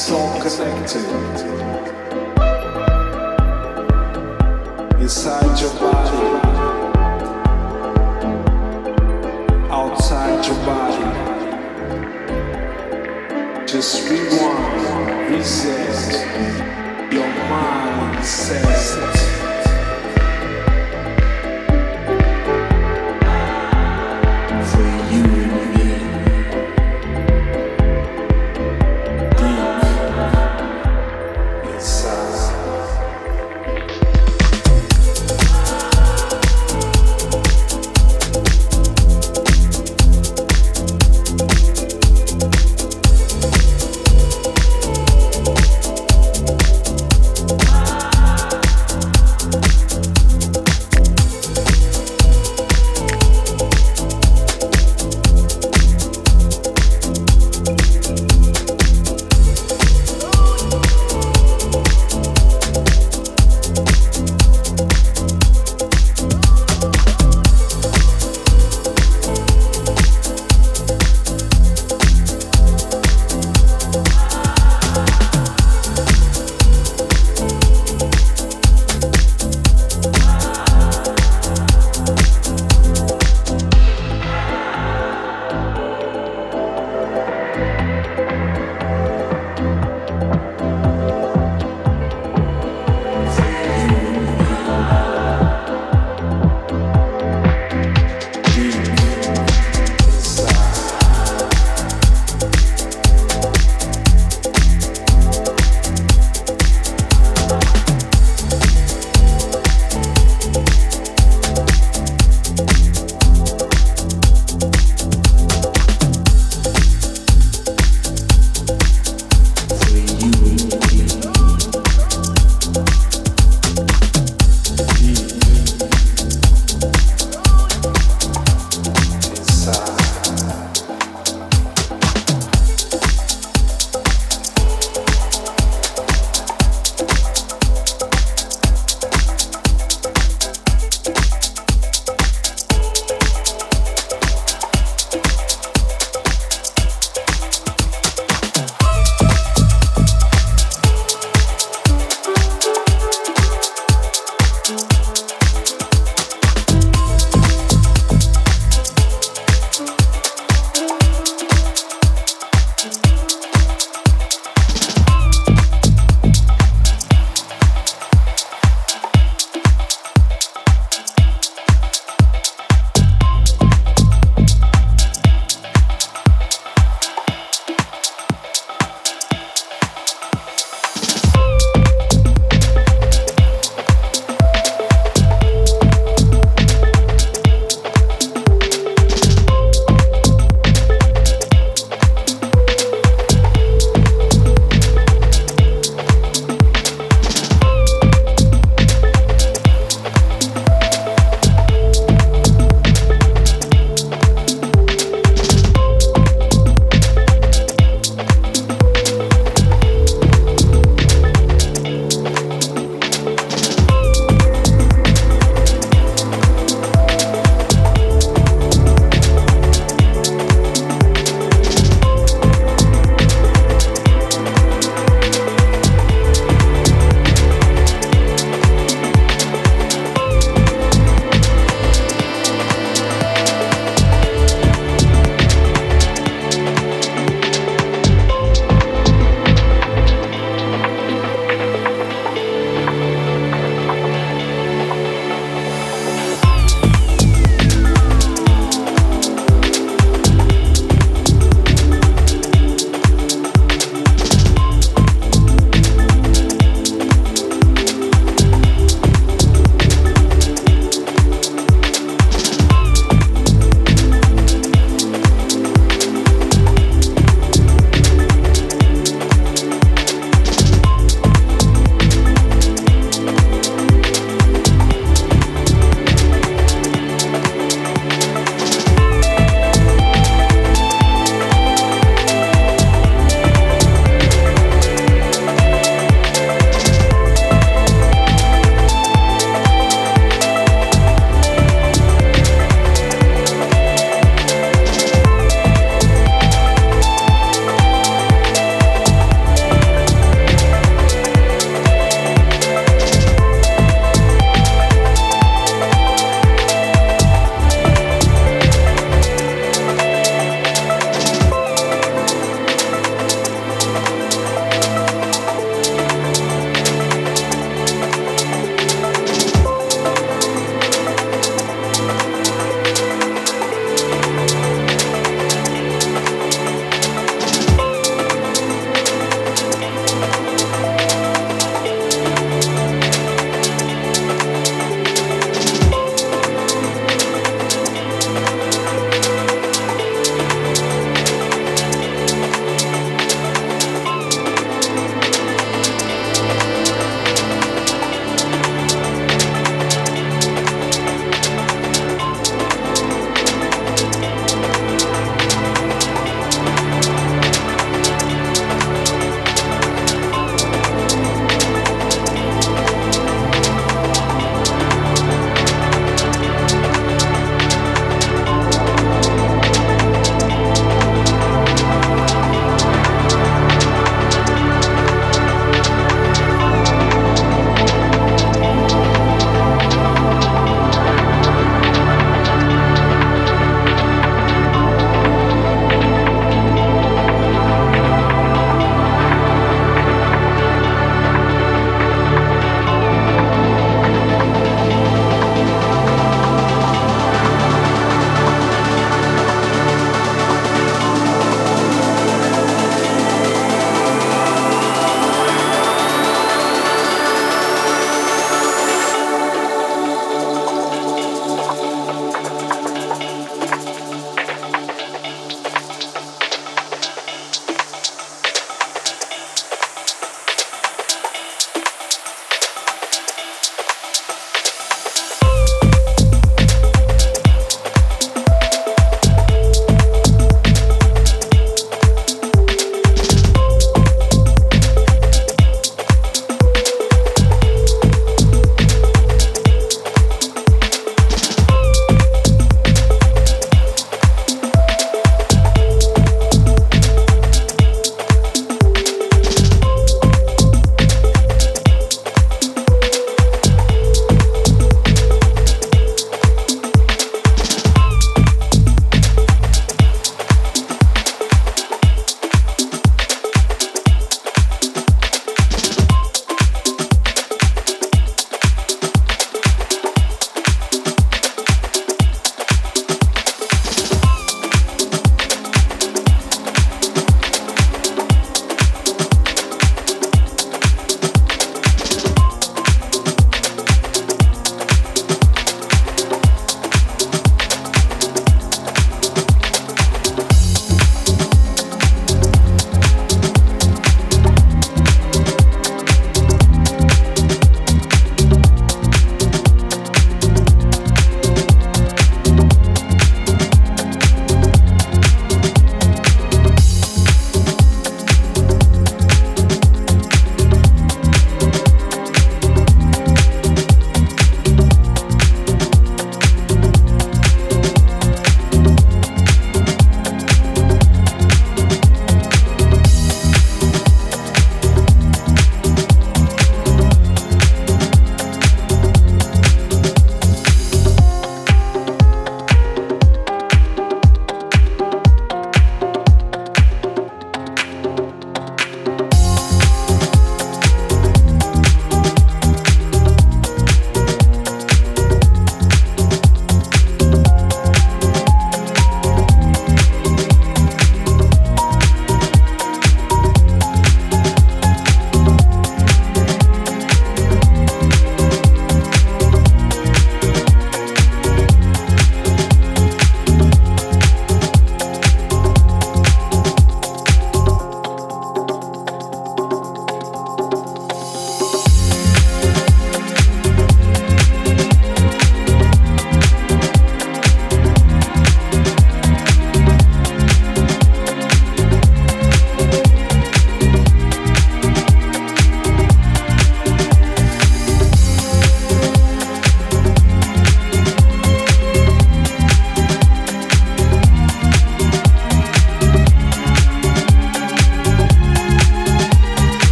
It's all connected. Inside your body, outside your body. Just rewind, reset your mindset.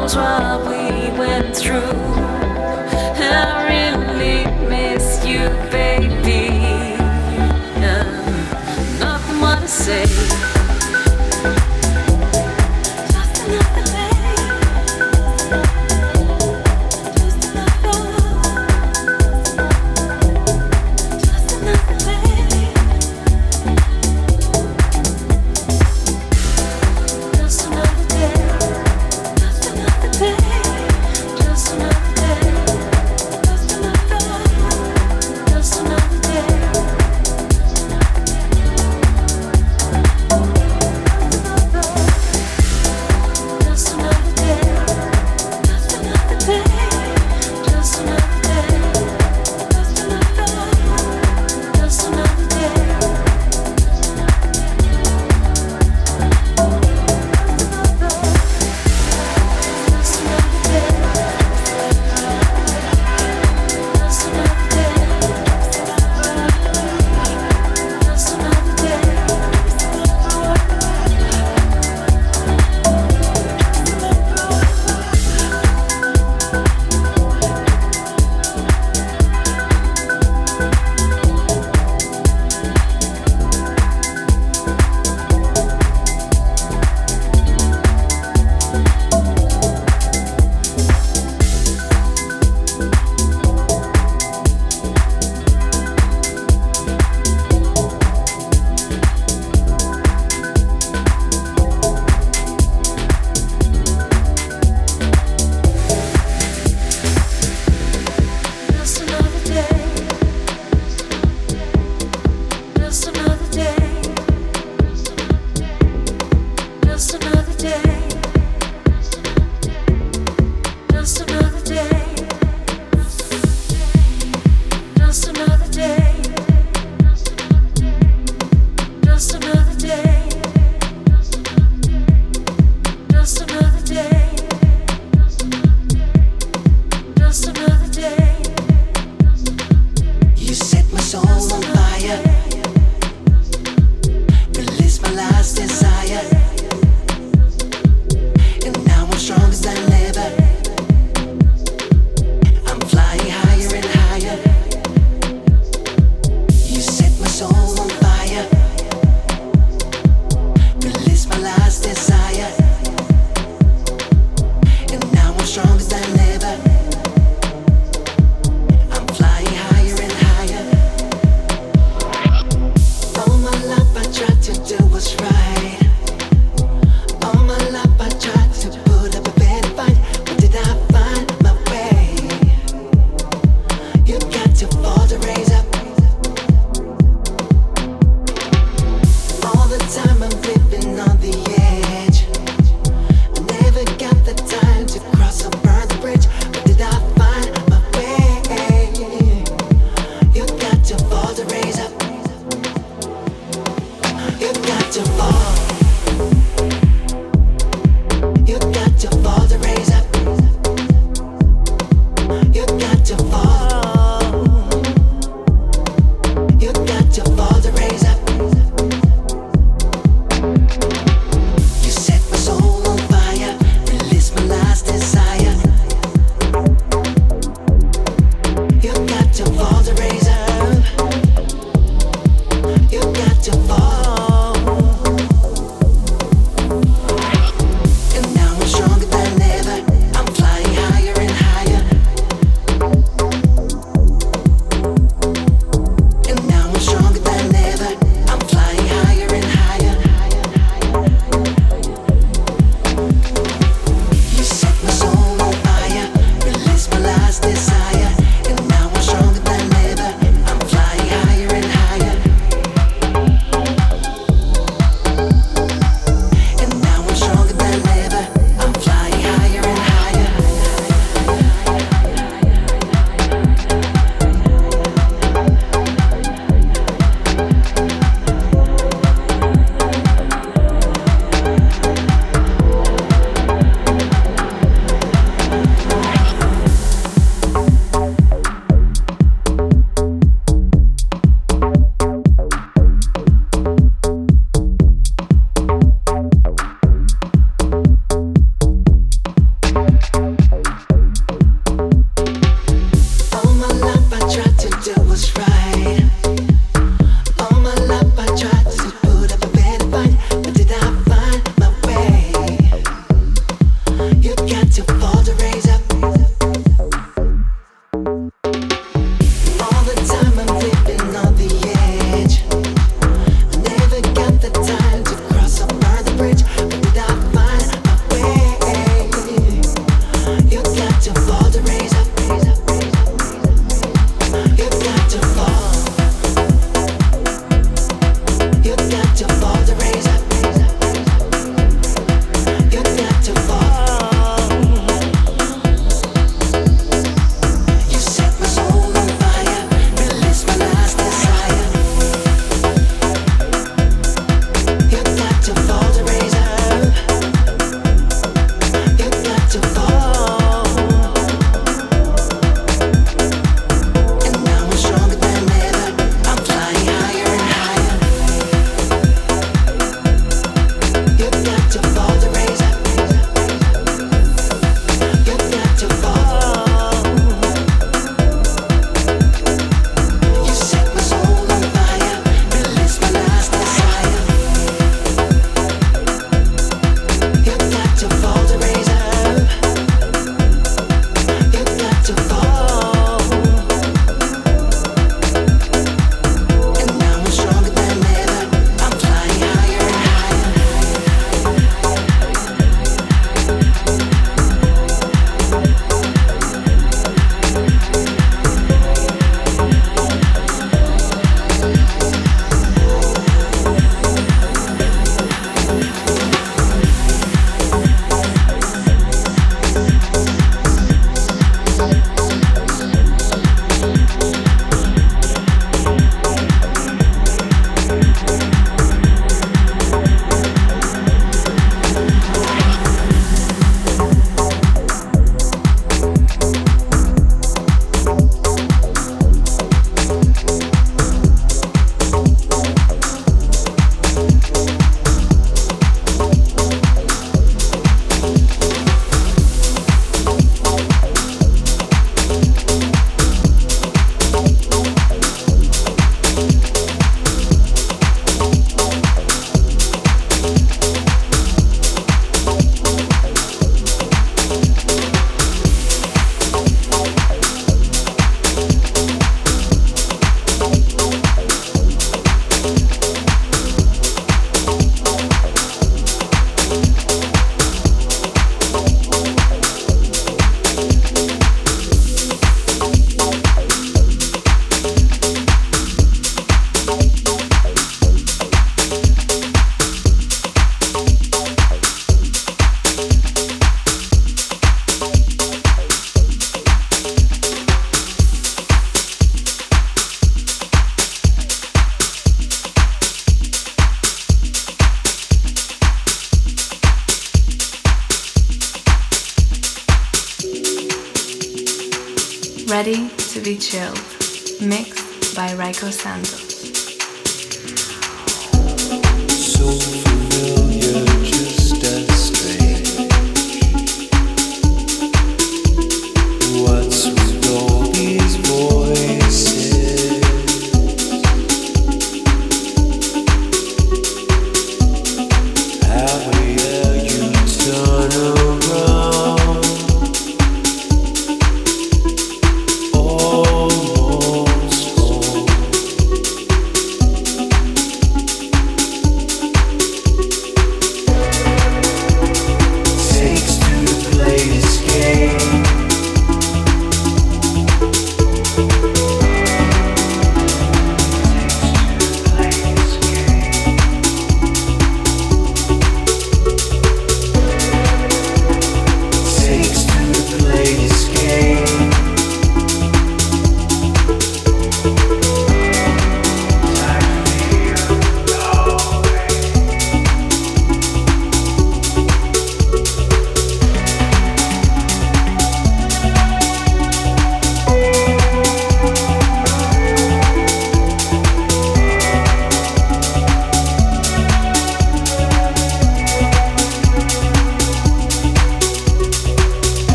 Just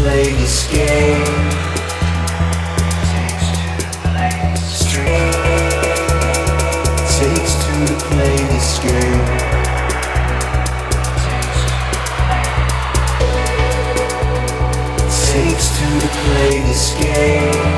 play this game. Takes to play this game. Takes to play this game. Takes to play this game.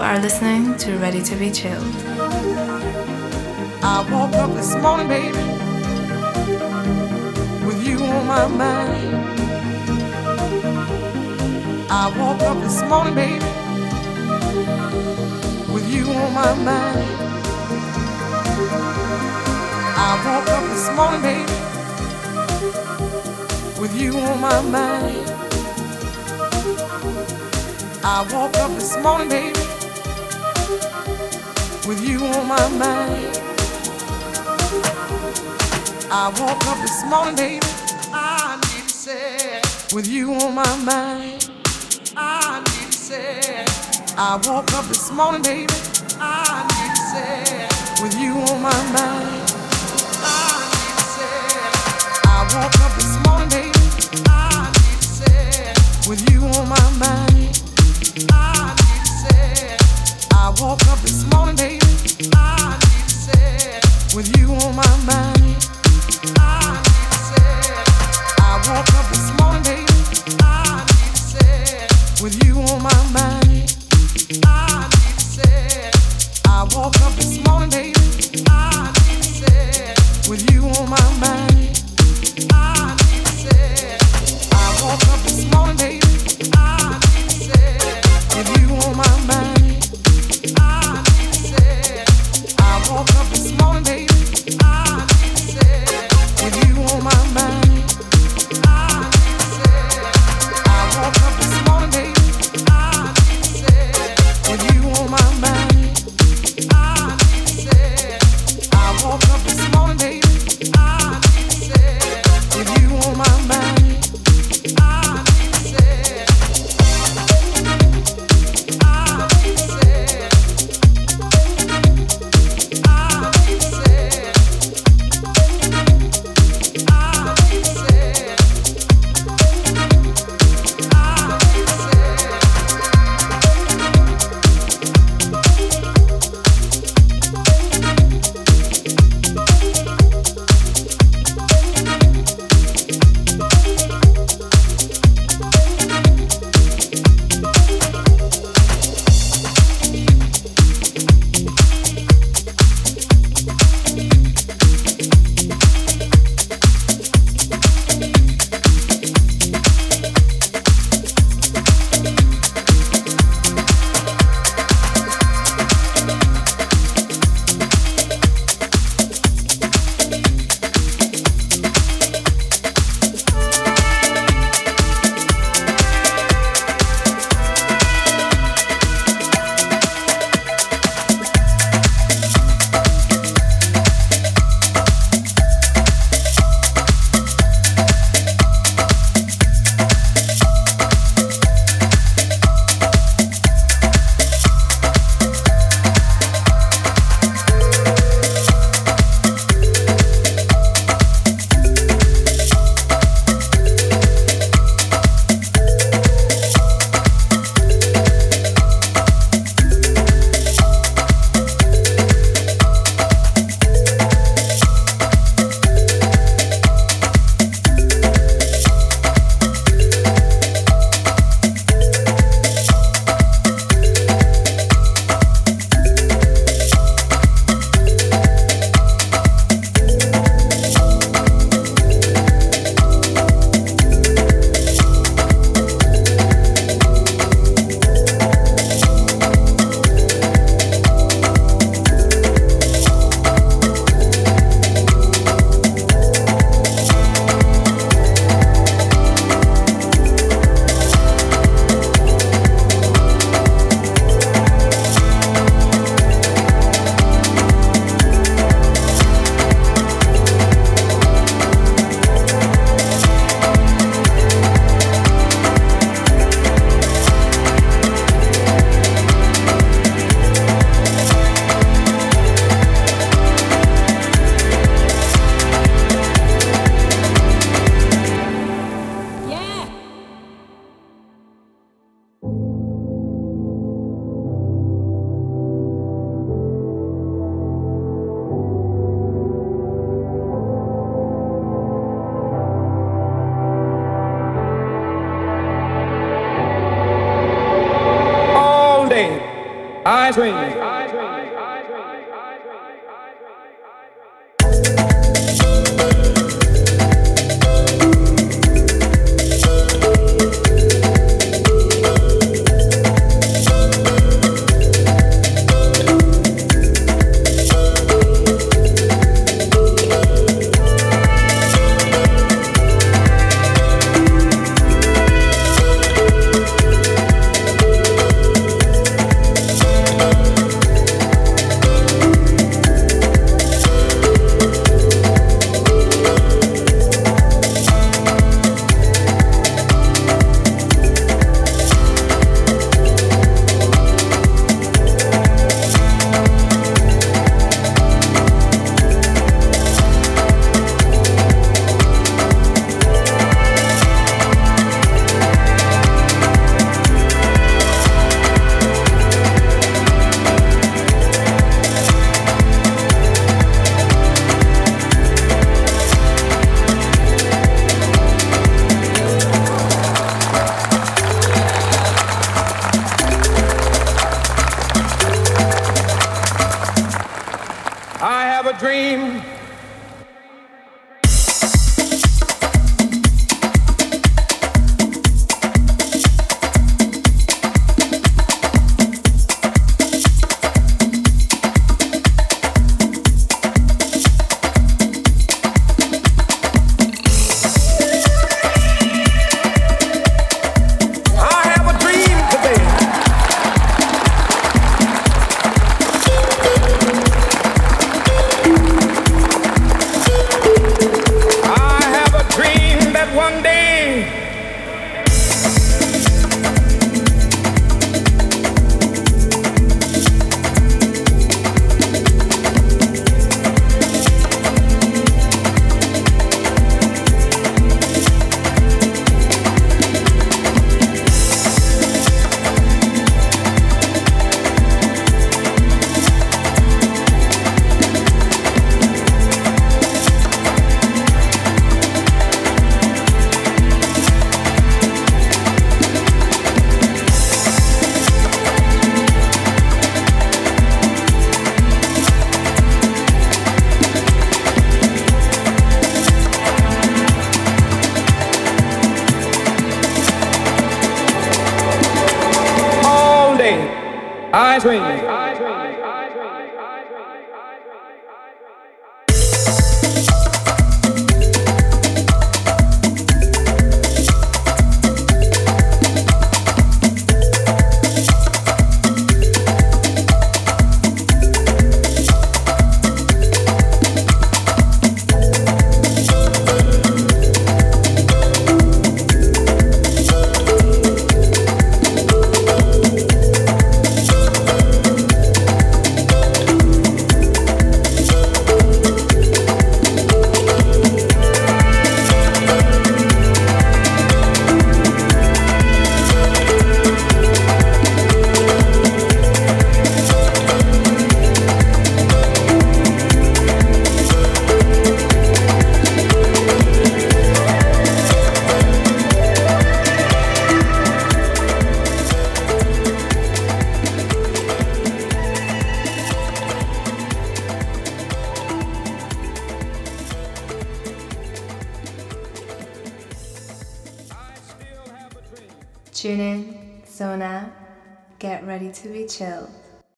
Are listening to Ready to Be Chilled. I woke up this morning, baby, with you on my mind. I woke up this morning, baby, with you on my mind. I woke up this morning, baby, with you on my mind. I woke up this morning, baby with you on my mind. I woke up this morning, baby. I need to say, with you on my mind. I need to say, I woke up this morning, baby. I need to say, with you on my mind.